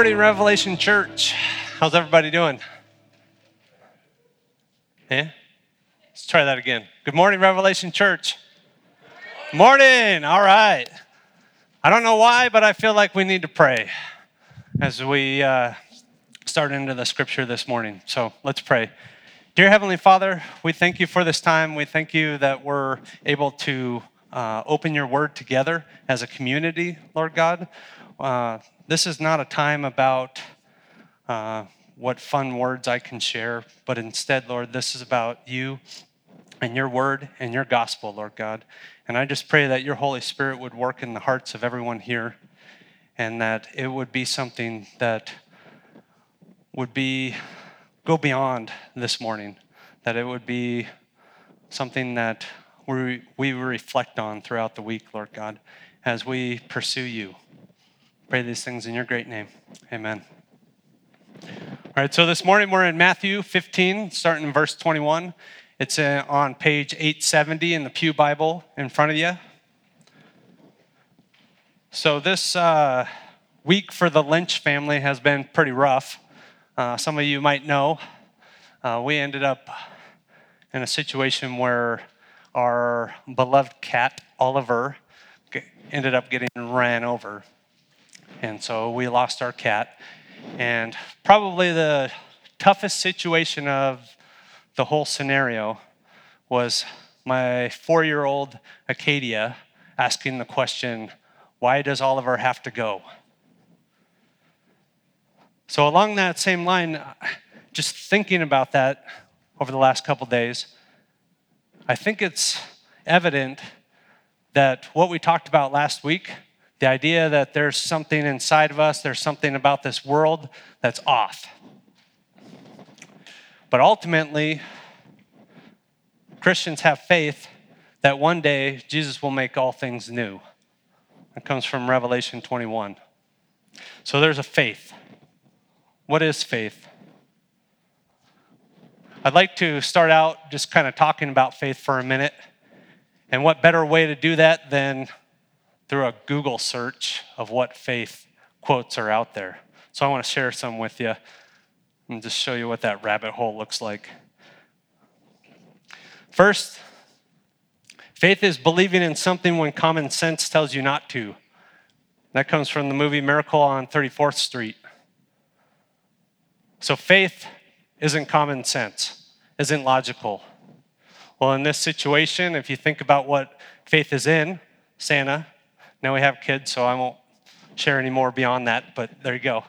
morning, Revelation Church. How's everybody doing? Yeah? Let's try that again. Good morning, Revelation Church. Morning. All right. I don't know why, but I feel like we need to pray as we uh, start into the scripture this morning. So let's pray. Dear Heavenly Father, we thank you for this time. We thank you that we're able to uh, open your word together as a community, Lord God. Uh, this is not a time about uh, what fun words I can share, but instead, Lord, this is about you and your word and your gospel, Lord God. And I just pray that your Holy Spirit would work in the hearts of everyone here and that it would be something that would be go beyond this morning, that it would be something that we, we reflect on throughout the week, Lord God, as we pursue you. Pray these things in your great name. Amen. All right, so this morning we're in Matthew 15, starting in verse 21. It's uh, on page 870 in the Pew Bible in front of you. So, this uh, week for the Lynch family has been pretty rough. Uh, some of you might know uh, we ended up in a situation where our beloved cat, Oliver, ended up getting ran over. And so we lost our cat. And probably the toughest situation of the whole scenario was my four year old Acadia asking the question, Why does Oliver have to go? So, along that same line, just thinking about that over the last couple days, I think it's evident that what we talked about last week the idea that there's something inside of us, there's something about this world that's off. But ultimately, Christians have faith that one day Jesus will make all things new. It comes from Revelation 21. So there's a faith. What is faith? I'd like to start out just kind of talking about faith for a minute. And what better way to do that than through a Google search of what faith quotes are out there. So I want to share some with you and just show you what that rabbit hole looks like. First, faith is believing in something when common sense tells you not to. That comes from the movie Miracle on 34th Street. So faith isn't common sense, isn't logical. Well, in this situation, if you think about what faith is in, Santa, now we have kids, so I won't share any more beyond that, but there you go.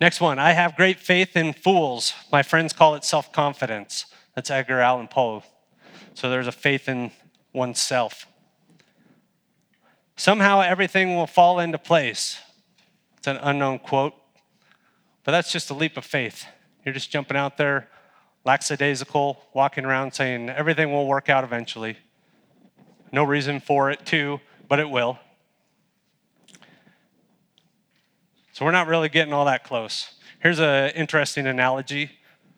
Next one I have great faith in fools. My friends call it self confidence. That's Edgar Allan Poe. So there's a faith in oneself. Somehow everything will fall into place. It's an unknown quote, but that's just a leap of faith. You're just jumping out there, lackadaisical, walking around saying everything will work out eventually. No reason for it to, but it will. So we're not really getting all that close. Here's an interesting analogy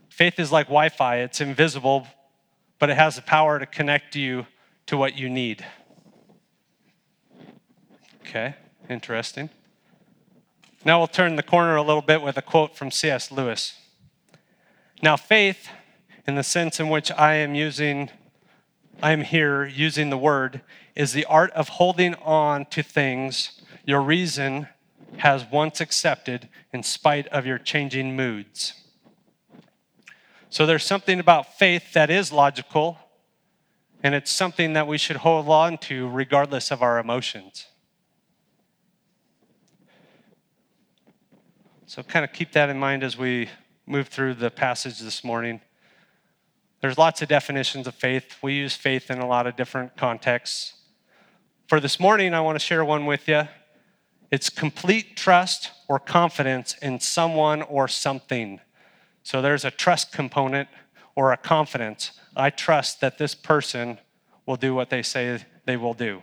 faith is like Wi Fi, it's invisible, but it has the power to connect you to what you need. Okay, interesting. Now we'll turn the corner a little bit with a quote from C.S. Lewis. Now, faith, in the sense in which I am using I'm here using the word is the art of holding on to things your reason has once accepted in spite of your changing moods. So there's something about faith that is logical, and it's something that we should hold on to regardless of our emotions. So, kind of keep that in mind as we move through the passage this morning. There's lots of definitions of faith. We use faith in a lot of different contexts. For this morning, I want to share one with you. It's complete trust or confidence in someone or something. So there's a trust component or a confidence. I trust that this person will do what they say they will do.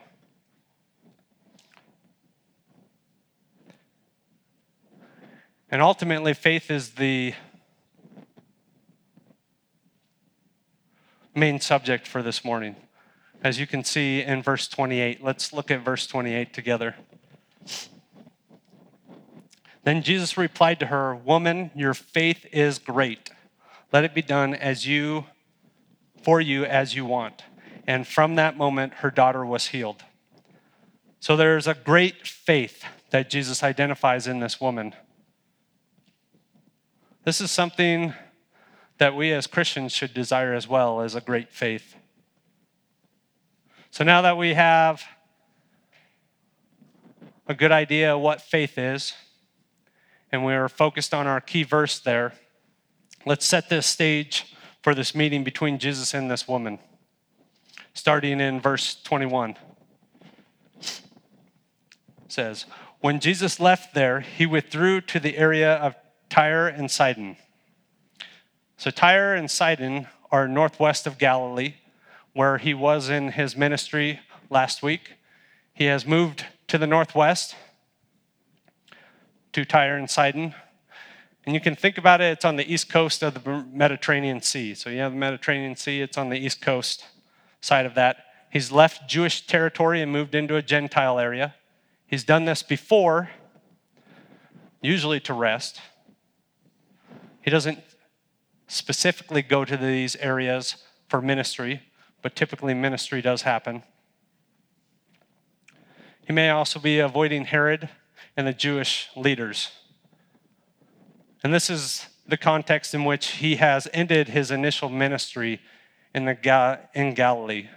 And ultimately, faith is the main subject for this morning. As you can see in verse 28, let's look at verse 28 together. Then Jesus replied to her, Woman, your faith is great. Let it be done as you for you as you want. And from that moment, her daughter was healed. So there's a great faith that Jesus identifies in this woman. This is something that we as Christians should desire as well as a great faith. So now that we have a good idea of what faith is, and we're focused on our key verse there, let's set this stage for this meeting between Jesus and this woman, starting in verse 21. It says, When Jesus left there, he withdrew to the area of Tyre and Sidon. So, Tyre and Sidon are northwest of Galilee, where he was in his ministry last week. He has moved to the northwest to Tyre and Sidon. And you can think about it, it's on the east coast of the Mediterranean Sea. So you have the Mediterranean Sea, it's on the east coast side of that. He's left Jewish territory and moved into a Gentile area. He's done this before, usually to rest. He doesn't specifically go to these areas for ministry, but typically ministry does happen. He may also be avoiding Herod and the Jewish leaders. And this is the context in which he has ended his initial ministry in, the Ga- in Galilee.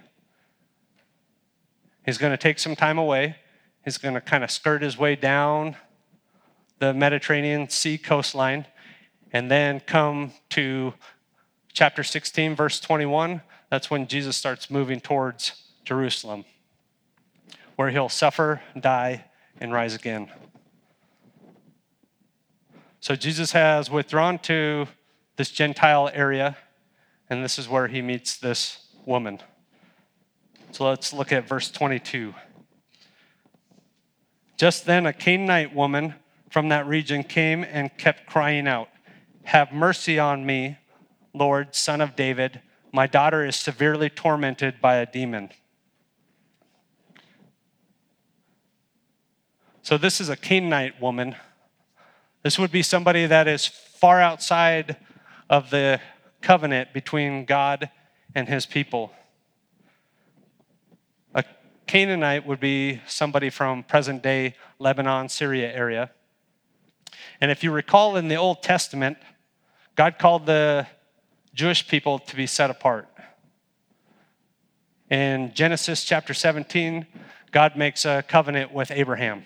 He's going to take some time away. He's going to kind of skirt his way down the Mediterranean Sea coastline and then come to chapter 16, verse 21. That's when Jesus starts moving towards Jerusalem, where he'll suffer, die, and rise again. So Jesus has withdrawn to this Gentile area, and this is where he meets this woman. So let's look at verse 22. Just then, a Canaanite woman from that region came and kept crying out, Have mercy on me, Lord, son of David. My daughter is severely tormented by a demon. So, this is a Canaanite woman this would be somebody that is far outside of the covenant between God and his people. A Canaanite would be somebody from present day Lebanon, Syria area. And if you recall in the Old Testament, God called the Jewish people to be set apart. In Genesis chapter 17, God makes a covenant with Abraham.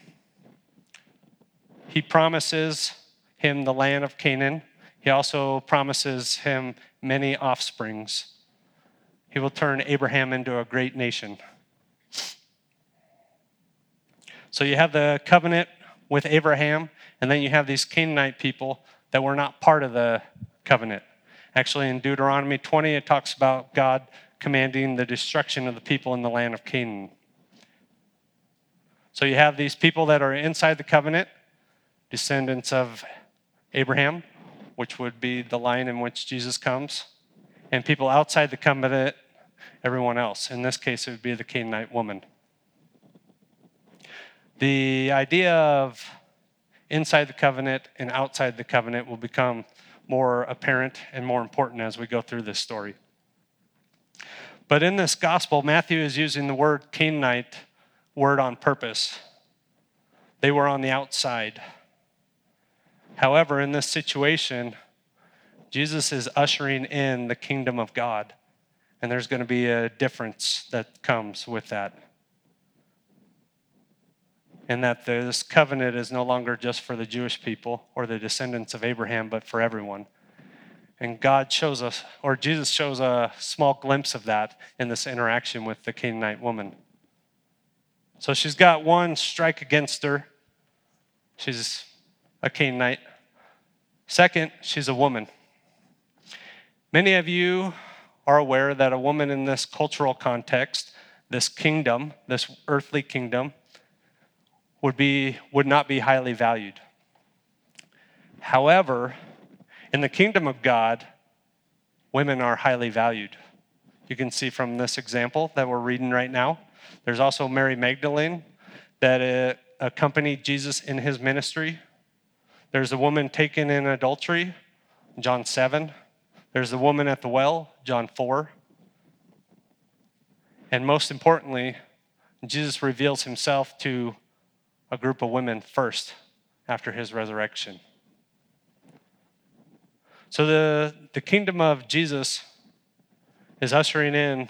He promises him the land of Canaan. He also promises him many offsprings. He will turn Abraham into a great nation. So you have the covenant with Abraham, and then you have these Canaanite people that were not part of the covenant. Actually, in Deuteronomy 20, it talks about God commanding the destruction of the people in the land of Canaan. So you have these people that are inside the covenant, descendants of Abraham, which would be the line in which Jesus comes, and people outside the covenant, everyone else. In this case, it would be the Canaanite woman. The idea of inside the covenant and outside the covenant will become more apparent and more important as we go through this story. But in this gospel, Matthew is using the word Canaanite word on purpose. They were on the outside. However, in this situation, Jesus is ushering in the kingdom of God, and there's going to be a difference that comes with that. And that this covenant is no longer just for the Jewish people or the descendants of Abraham, but for everyone. And God shows us, or Jesus shows a small glimpse of that in this interaction with the Canaanite woman. So she's got one strike against her. She's a Canaanite. Second, she's a woman. Many of you are aware that a woman in this cultural context, this kingdom, this earthly kingdom, would, be, would not be highly valued. However, in the kingdom of God, women are highly valued. You can see from this example that we're reading right now. There's also Mary Magdalene that uh, accompanied Jesus in his ministry There's a woman taken in adultery, John 7. There's the woman at the well, John 4. And most importantly, Jesus reveals himself to a group of women first after his resurrection. So the, the kingdom of Jesus is ushering in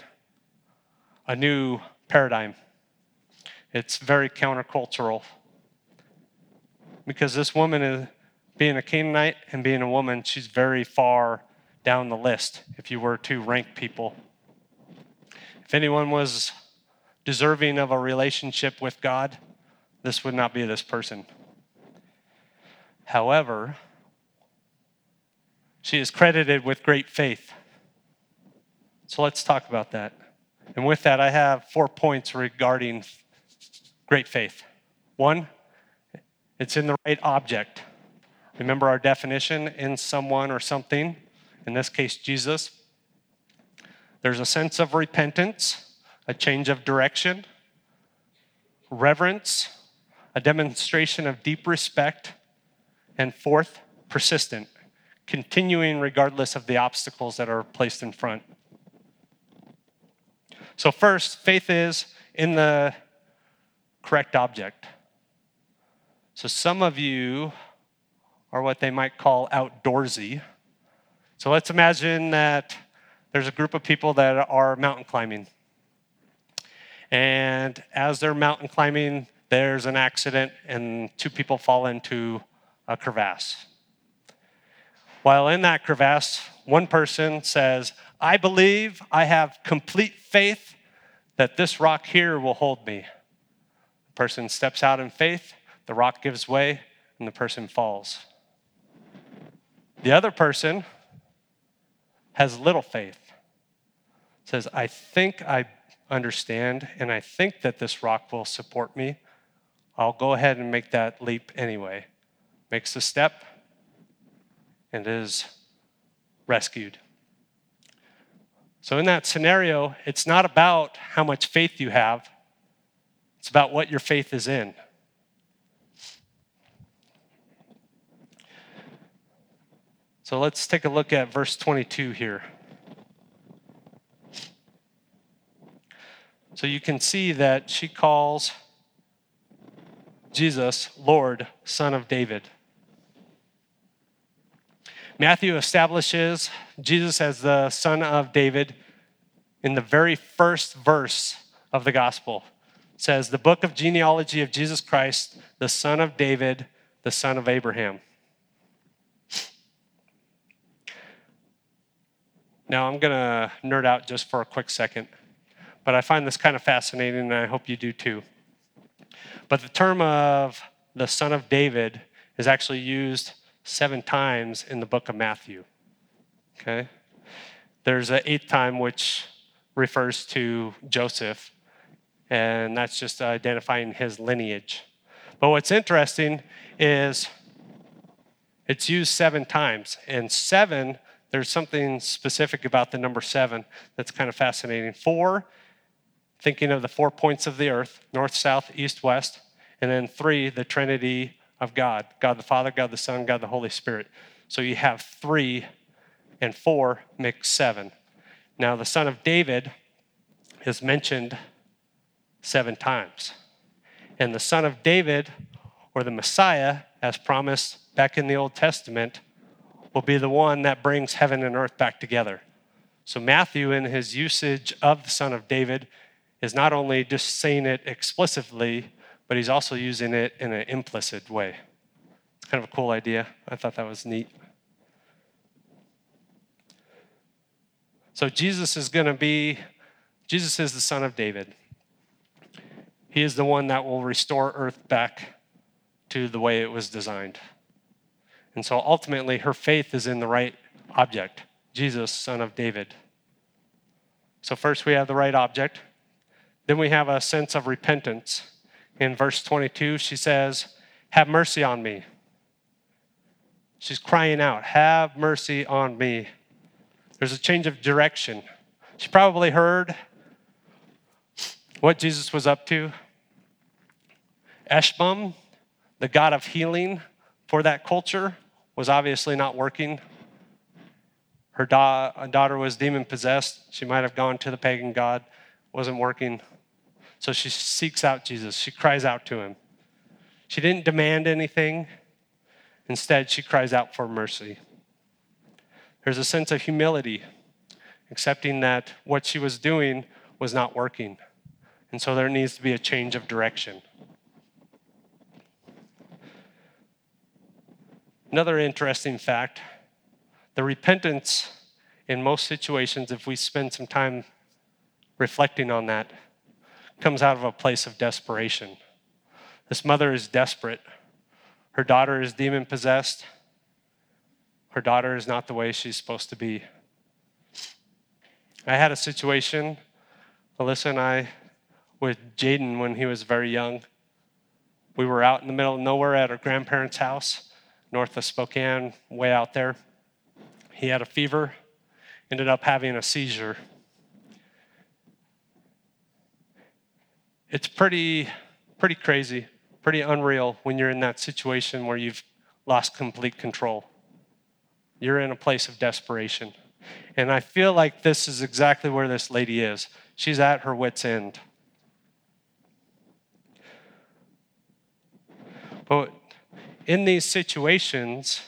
a new paradigm. It's very countercultural because this woman is being a Canaanite and being a woman, she's very far down the list if you were to rank people. If anyone was deserving of a relationship with God, this would not be this person. However, she is credited with great faith. So let's talk about that. And with that, I have four points regarding great faith. One, it's in the right object. Remember our definition in someone or something, in this case, Jesus. There's a sense of repentance, a change of direction, reverence, a demonstration of deep respect, and fourth, persistent, continuing regardless of the obstacles that are placed in front. So, first, faith is in the correct object. So, some of you are what they might call outdoorsy. So, let's imagine that there's a group of people that are mountain climbing. And as they're mountain climbing, there's an accident and two people fall into a crevasse. While in that crevasse, one person says, I believe I have complete faith that this rock here will hold me. The person steps out in faith, the rock gives way, and the person falls. The other person has little faith, says, I think I understand, and I think that this rock will support me. I'll go ahead and make that leap anyway. Makes the step and is rescued. So, in that scenario, it's not about how much faith you have, it's about what your faith is in. So, let's take a look at verse 22 here. So, you can see that she calls Jesus Lord, Son of David. Matthew establishes Jesus as the son of David in the very first verse of the gospel. It says, The book of genealogy of Jesus Christ, the son of David, the son of Abraham. Now, I'm going to nerd out just for a quick second, but I find this kind of fascinating, and I hope you do too. But the term of the son of David is actually used seven times in the book of Matthew. Okay? There's an eighth time which refers to Joseph, and that's just identifying his lineage. But what's interesting is it's used seven times, and seven, there's something specific about the number seven that's kind of fascinating. Four, thinking of the four points of the earth north, south, east, west. And then three, the Trinity of God God the Father, God the Son, God the Holy Spirit. So you have three and four make seven. Now, the Son of David is mentioned seven times. And the Son of David, or the Messiah, as promised back in the Old Testament, will be the one that brings heaven and earth back together. So, Matthew, in his usage of the Son of David, is not only just saying it explicitly, but he's also using it in an implicit way. It's kind of a cool idea. I thought that was neat. So Jesus is going to be, Jesus is the son of David. He is the one that will restore earth back to the way it was designed. And so ultimately, her faith is in the right object Jesus, son of David. So, first we have the right object, then we have a sense of repentance in verse 22, she says, Have mercy on me. She's crying out, Have mercy on me. There's a change of direction. She probably heard what Jesus was up to. Eshmun, the God of healing, for that culture was obviously not working. Her da- daughter was demon possessed. She might have gone to the pagan god, wasn't working. So she seeks out Jesus. She cries out to him. She didn't demand anything. Instead, she cries out for mercy. There's a sense of humility, accepting that what she was doing was not working. And so there needs to be a change of direction. Another interesting fact the repentance in most situations, if we spend some time reflecting on that, comes out of a place of desperation. This mother is desperate. Her daughter is demon possessed. Her daughter is not the way she's supposed to be. I had a situation, Alyssa and I, with Jaden when he was very young. We were out in the middle of nowhere at our grandparents' house, north of Spokane, way out there. He had a fever, ended up having a seizure. It's pretty, pretty crazy, pretty unreal when you're in that situation where you've lost complete control. You're in a place of desperation. And I feel like this is exactly where this lady is. She's at her wits' end. But in these situations,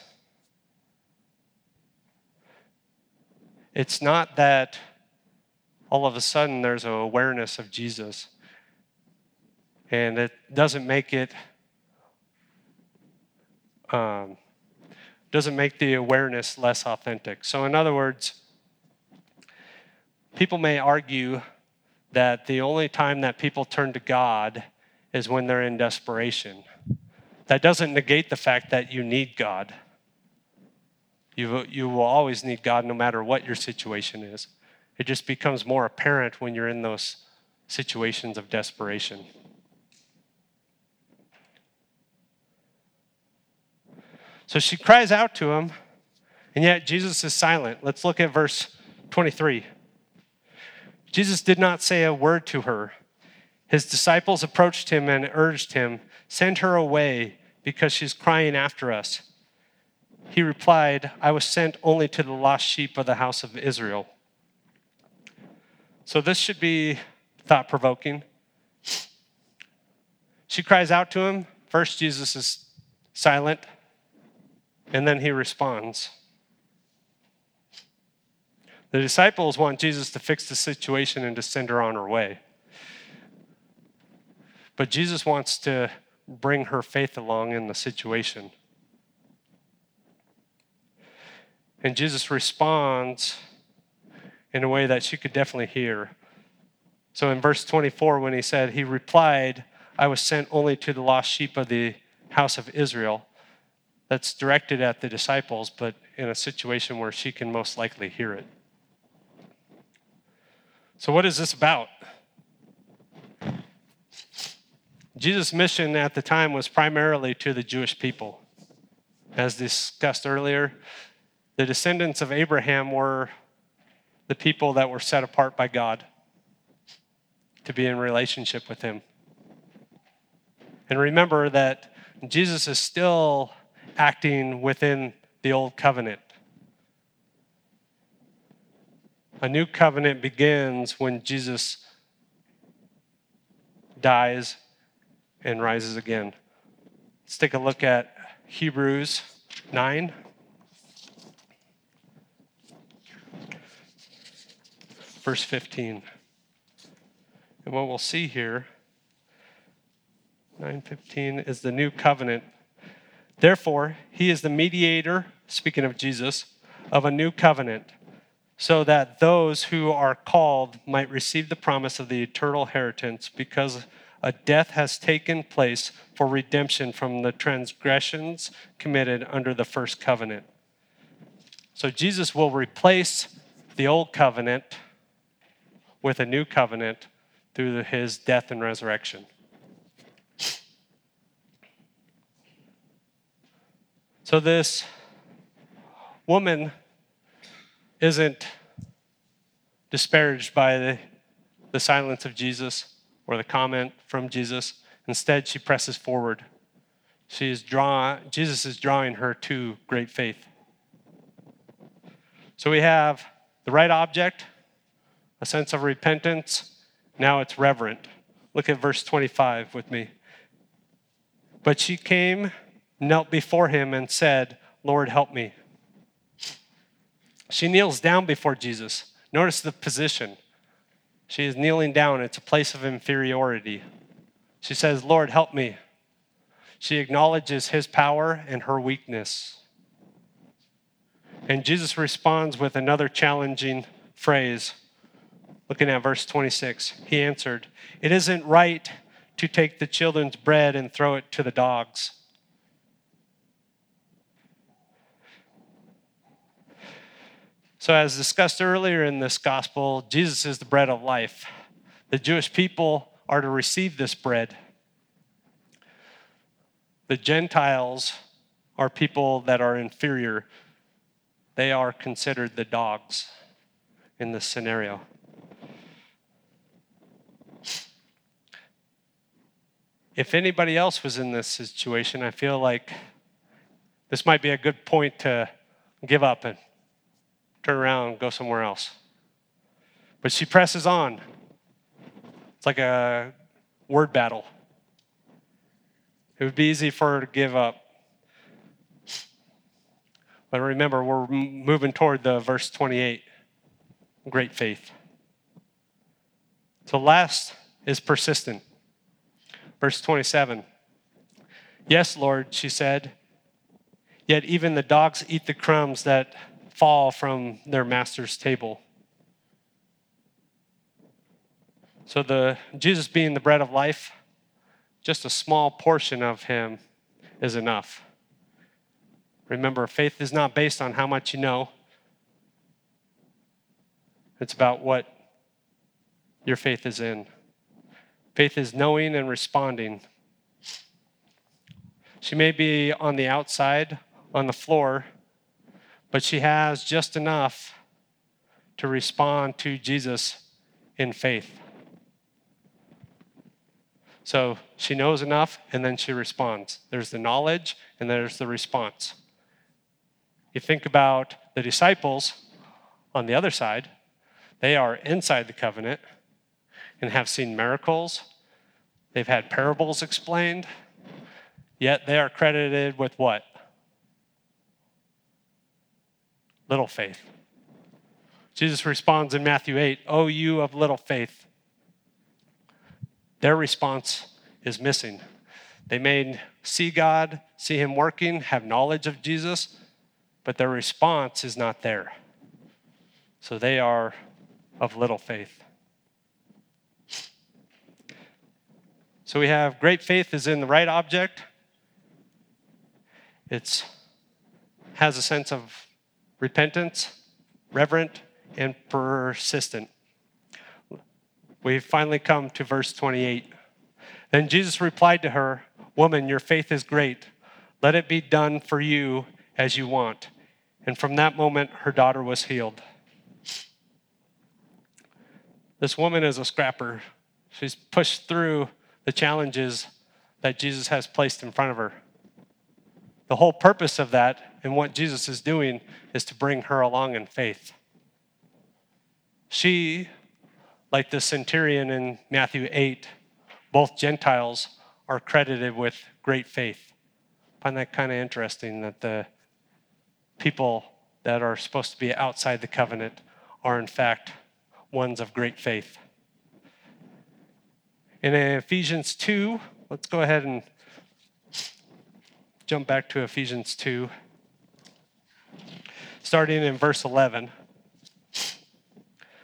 It's not that all of a sudden there's an awareness of Jesus. And it doesn't make it, um, doesn't make the awareness less authentic. So, in other words, people may argue that the only time that people turn to God is when they're in desperation. That doesn't negate the fact that you need God. You, you will always need God no matter what your situation is. It just becomes more apparent when you're in those situations of desperation. So she cries out to him, and yet Jesus is silent. Let's look at verse 23. Jesus did not say a word to her. His disciples approached him and urged him, Send her away because she's crying after us. He replied, I was sent only to the lost sheep of the house of Israel. So this should be thought provoking. She cries out to him. First, Jesus is silent, and then he responds. The disciples want Jesus to fix the situation and to send her on her way. But Jesus wants to bring her faith along in the situation. And Jesus responds in a way that she could definitely hear. So in verse 24, when he said, He replied, I was sent only to the lost sheep of the house of Israel. That's directed at the disciples, but in a situation where she can most likely hear it. So, what is this about? Jesus' mission at the time was primarily to the Jewish people. As discussed earlier, the descendants of Abraham were the people that were set apart by God to be in relationship with Him. And remember that Jesus is still acting within the old covenant. A new covenant begins when Jesus dies and rises again. Let's take a look at Hebrews 9. verse 15. And what we'll see here, 915, is the new covenant. Therefore, he is the mediator, speaking of Jesus, of a new covenant, so that those who are called might receive the promise of the eternal inheritance, because a death has taken place for redemption from the transgressions committed under the first covenant. So Jesus will replace the old covenant with a new covenant through his death and resurrection. So, this woman isn't disparaged by the, the silence of Jesus or the comment from Jesus. Instead, she presses forward. She is draw, Jesus is drawing her to great faith. So we have the right object, a sense of repentance. Now it's reverent. Look at verse 25 with me. But she came, knelt before him, and said, Lord, help me. She kneels down before Jesus. Notice the position. She is kneeling down. It's a place of inferiority. She says, Lord, help me. She acknowledges his power and her weakness. And Jesus responds with another challenging phrase. Looking at verse 26, he answered, It isn't right to take the children's bread and throw it to the dogs. So, as discussed earlier in this gospel, Jesus is the bread of life. The Jewish people are to receive this bread. The Gentiles are people that are inferior, they are considered the dogs in this scenario. If anybody else was in this situation, I feel like this might be a good point to give up and turn around go somewhere else. But she presses on. It's like a word battle. It would be easy for her to give up. But remember, we're moving toward the verse 28 great faith. So, last is persistent. Verse 27 Yes, Lord, she said, yet even the dogs eat the crumbs that fall from their master's table. So the Jesus being the bread of life, just a small portion of him is enough. Remember, faith is not based on how much you know. It's about what your faith is in. Faith is knowing and responding. She may be on the outside, on the floor, but she has just enough to respond to Jesus in faith. So she knows enough and then she responds. There's the knowledge and there's the response. You think about the disciples on the other side, they are inside the covenant and have seen miracles. They've had parables explained, yet they are credited with what? Little faith. Jesus responds in Matthew 8, Oh, you of little faith. Their response is missing. They may see God, see Him working, have knowledge of Jesus, but their response is not there. So they are of little faith. So we have great faith is in the right object. It has a sense of repentance, reverent, and persistent. We finally come to verse 28. Then Jesus replied to her, Woman, your faith is great. Let it be done for you as you want. And from that moment, her daughter was healed. This woman is a scrapper. She's pushed through the challenges that Jesus has placed in front of her. The whole purpose of that and what Jesus is doing is to bring her along in faith. She, like the centurion in Matthew 8, both Gentiles are credited with great faith. I find that kind of interesting that the people that are supposed to be outside the covenant are, in fact, ones of great faith. In Ephesians 2, let's go ahead and jump back to Ephesians 2, starting in verse 11.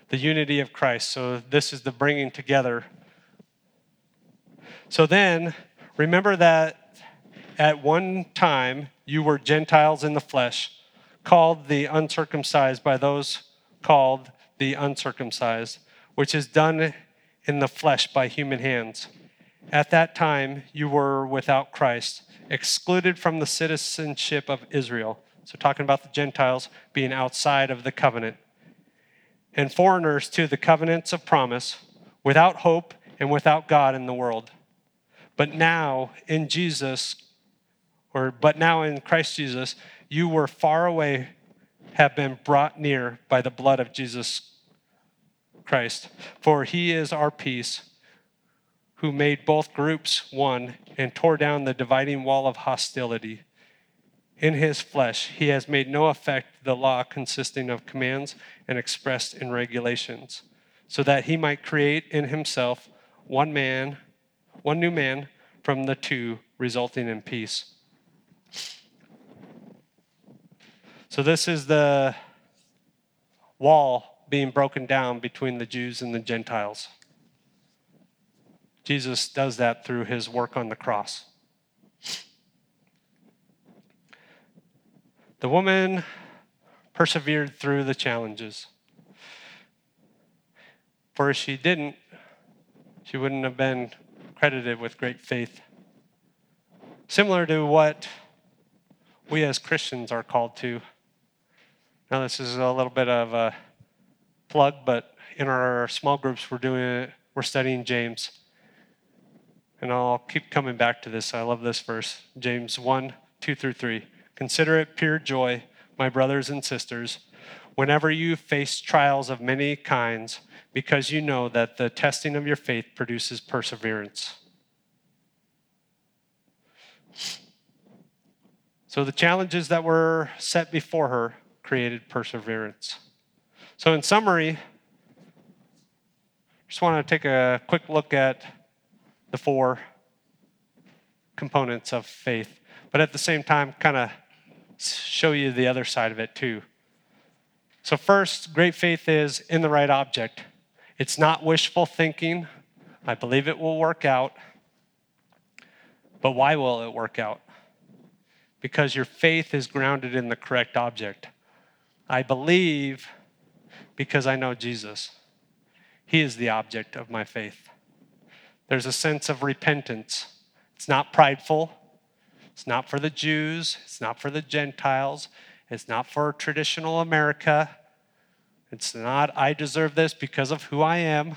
The unity of Christ. So, this is the bringing together. So, then, remember that at one time you were Gentiles in the flesh called the uncircumcised by those called the uncircumcised, which is done in the flesh by human hands. At that time, you were without Christ, excluded from the citizenship of Israel. So, talking about the Gentiles being outside of the covenant, and foreigners to the covenants of promise, without hope and without God in the world. But now, in Jesus, or but now in Christ Jesus, you were far away, have been brought near by the blood of Jesus Christ. For he is our peace, who made both groups one and tore down the dividing wall of hostility. In his flesh, he has made no effect the law consisting of commands and expressed in regulations, so that he might create in himself one man, one new man from the two, resulting in peace. So, this is the wall being broken down between the Jews and the Gentiles. Jesus does that through his work on the cross. The woman persevered through the challenges. For if she didn't, she wouldn't have been credited with great faith. Similar to what we as Christians are called to. Now, this is a little bit of a plug, but in our small groups, we're doing it, we're studying James. And I'll keep coming back to this. I love this verse James 1 2 through 3. Consider it pure joy, my brothers and sisters, whenever you face trials of many kinds, because you know that the testing of your faith produces perseverance. So, the challenges that were set before her created perseverance. So, in summary, just want to take a quick look at the four components of faith, but at the same time, kind of show you the other side of it too. So, first, great faith is in the right object. It's not wishful thinking. I believe it will work out. But why will it work out? Because your faith is grounded in the correct object. I believe because I know Jesus. He is the object of my faith. There's a sense of repentance. It's not prideful. It's not for the Jews. It's not for the Gentiles. It's not for traditional America. It's not, I deserve this because of who I am.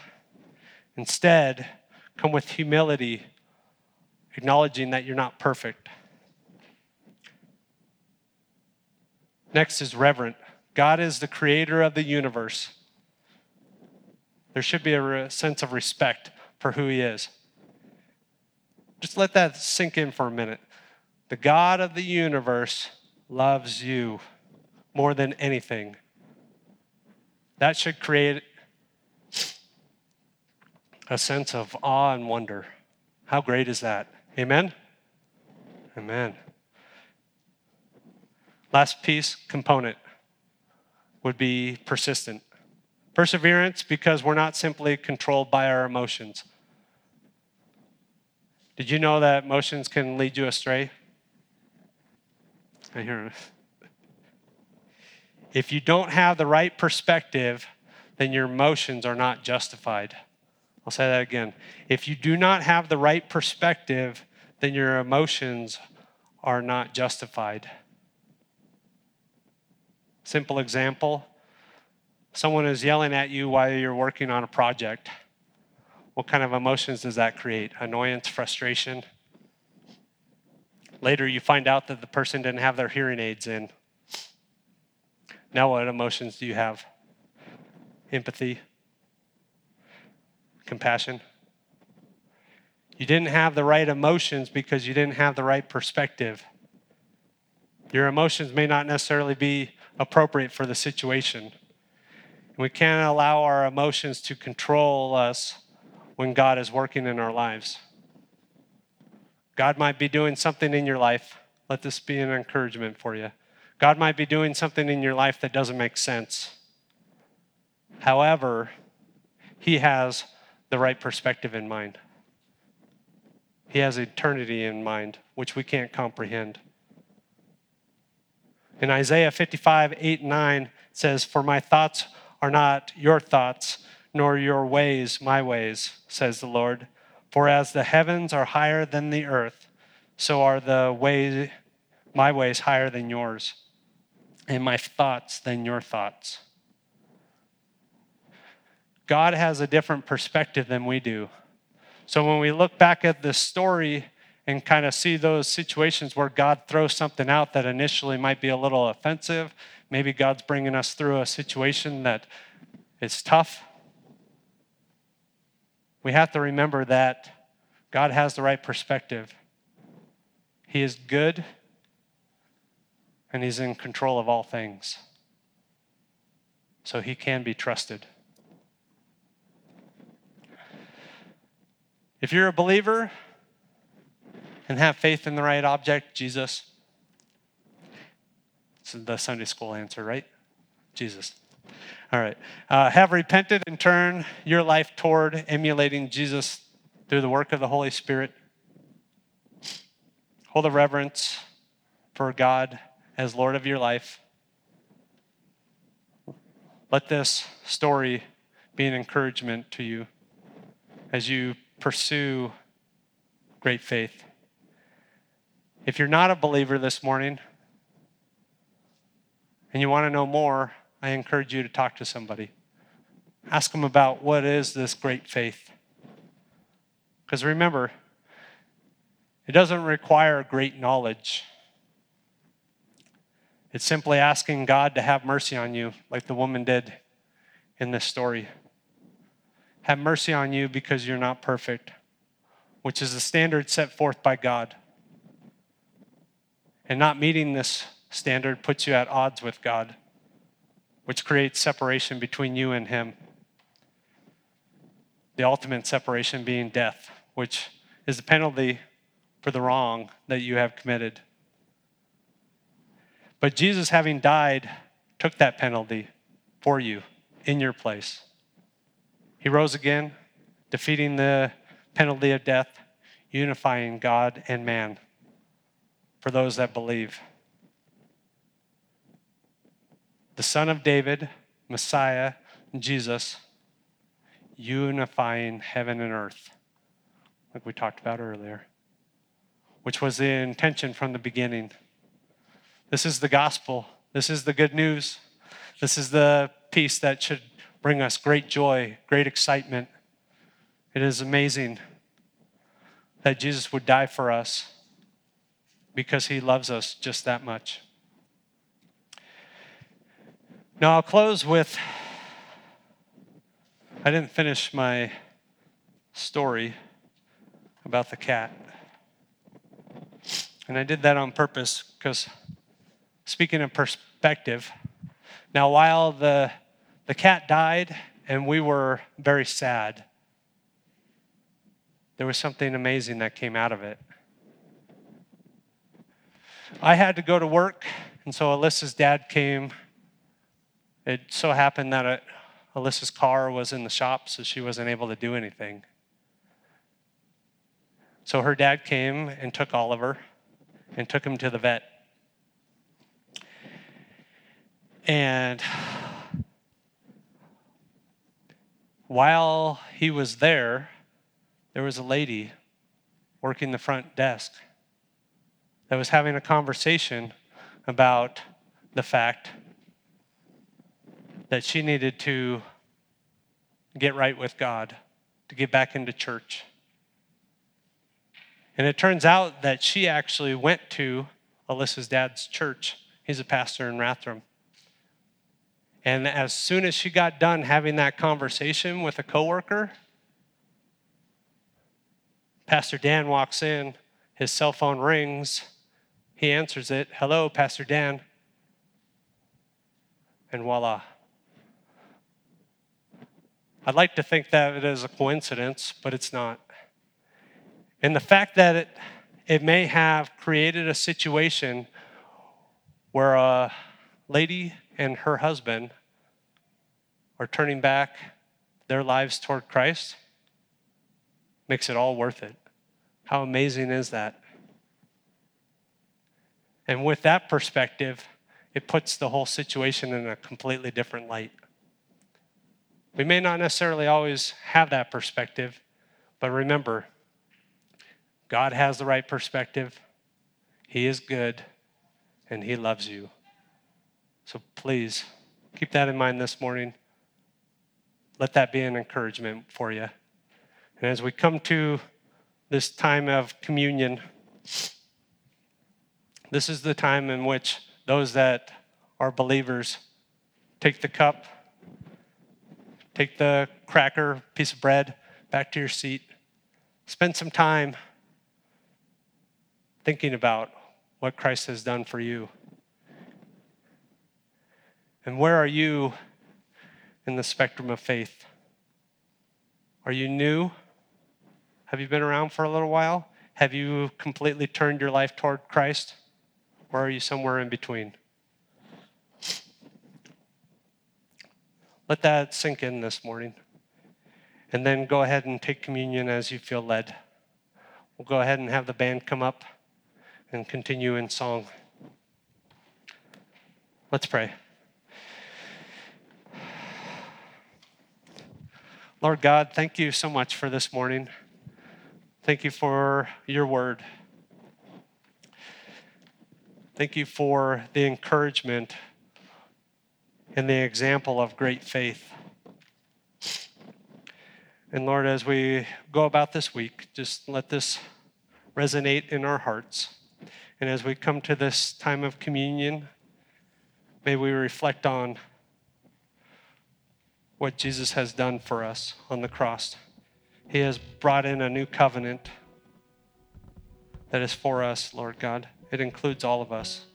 Instead, come with humility, acknowledging that you're not perfect. Next is reverent. God is the creator of the universe. There should be a sense of respect for who He is. Just let that sink in for a minute. The God of the universe loves you more than anything. That should create a sense of awe and wonder. How great is that? Amen? Amen. Last piece component would be persistent. Perseverance because we're not simply controlled by our emotions. Did you know that emotions can lead you astray? I hear If you don't have the right perspective, then your emotions are not justified. I'll say that again. If you do not have the right perspective, then your emotions are not justified. Simple example someone is yelling at you while you're working on a project. What kind of emotions does that create? Annoyance, frustration? Later, you find out that the person didn't have their hearing aids in. Now, what emotions do you have? Empathy, compassion. You didn't have the right emotions because you didn't have the right perspective. Your emotions may not necessarily be appropriate for the situation. We can't allow our emotions to control us when God is working in our lives. God might be doing something in your life. Let this be an encouragement for you. God might be doing something in your life that doesn't make sense. However, He has the right perspective in mind. He has eternity in mind, which we can't comprehend. In Isaiah 55, 8, and 9, says, For my thoughts are not your thoughts, nor your ways my ways, says the Lord. For as the heavens are higher than the earth, so are the ways, my ways higher than yours, and my thoughts than your thoughts. God has a different perspective than we do. So when we look back at this story and kind of see those situations where God throws something out that initially might be a little offensive. Maybe God's bringing us through a situation that is tough. We have to remember that God has the right perspective. He is good and He's in control of all things. So He can be trusted. If you're a believer, and have faith in the right object, Jesus. It's the Sunday school answer, right? Jesus. All right. Uh, have repented and turned your life toward emulating Jesus through the work of the Holy Spirit. Hold a reverence for God as Lord of your life. Let this story be an encouragement to you as you pursue great faith. If you're not a believer this morning and you want to know more, I encourage you to talk to somebody. Ask them about what is this great faith. Because remember, it doesn't require great knowledge. It's simply asking God to have mercy on you, like the woman did in this story. Have mercy on you because you're not perfect, which is the standard set forth by God. And not meeting this standard puts you at odds with God, which creates separation between you and Him. The ultimate separation being death, which is the penalty for the wrong that you have committed. But Jesus, having died, took that penalty for you in your place. He rose again, defeating the penalty of death, unifying God and man for those that believe. The Son of David, Messiah, Jesus, unifying heaven and earth, like we talked about earlier, which was the intention from the beginning. This is the gospel. This is the good news. This is the peace that should bring us great joy, great excitement. It is amazing that Jesus would die for us because he loves us just that much. Now, I'll close with I didn't finish my story about the cat. And I did that on purpose because, speaking of perspective, now while the, the cat died and we were very sad, there was something amazing that came out of it. I had to go to work, and so Alyssa's dad came. It so happened that uh, Alyssa's car was in the shop, so she wasn't able to do anything. So her dad came and took Oliver and took him to the vet. And while he was there, there was a lady working the front desk that was having a conversation about the fact that she needed to get right with God, to get back into church. And it turns out that she actually went to Alyssa's dad's church. He's a pastor in Rathdrum. And as soon as she got done having that conversation with a coworker, Pastor Dan walks in, his cell phone rings, he answers it Hello, Pastor Dan. And voila. I'd like to think that it is a coincidence, but it's not. And the fact that it, it may have created a situation where a lady and her husband are turning back their lives toward Christ makes it all worth it. How amazing is that? And with that perspective, it puts the whole situation in a completely different light. We may not necessarily always have that perspective, but remember, God has the right perspective. He is good, and He loves you. So please keep that in mind this morning. Let that be an encouragement for you. And as we come to this time of communion, This is the time in which those that are believers take the cup, take the cracker, piece of bread back to your seat, spend some time thinking about what Christ has done for you. And where are you in the spectrum of faith? Are you new? Have you been around for a little while? Have you completely turned your life toward Christ? Or are you somewhere in between? Let that sink in this morning. And then go ahead and take communion as you feel led. We'll go ahead and have the band come up and continue in song. Let's pray. Lord God, thank you so much for this morning. Thank you for your word. Thank you for the encouragement and the example of great faith. And Lord, as we go about this week, just let this resonate in our hearts. And as we come to this time of communion, may we reflect on what Jesus has done for us on the cross. He has brought in a new covenant that is for us, Lord God. It includes all of us.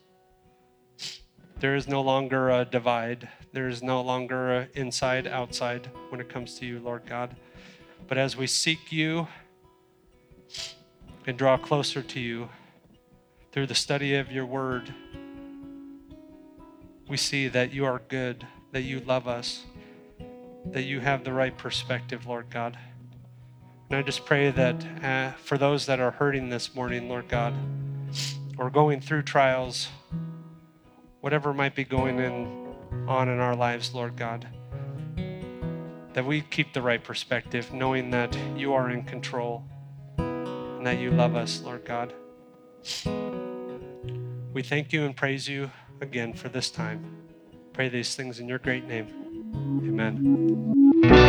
There is no longer a divide. There is no longer inside outside when it comes to you, Lord God. But as we seek you and draw closer to you through the study of your word, we see that you are good, that you love us, that you have the right perspective, Lord God. And I just pray that uh, for those that are hurting this morning, Lord God, or going through trials, whatever might be going in, on in our lives, Lord God, that we keep the right perspective, knowing that you are in control and that you love us, Lord God. We thank you and praise you again for this time. Pray these things in your great name. Amen.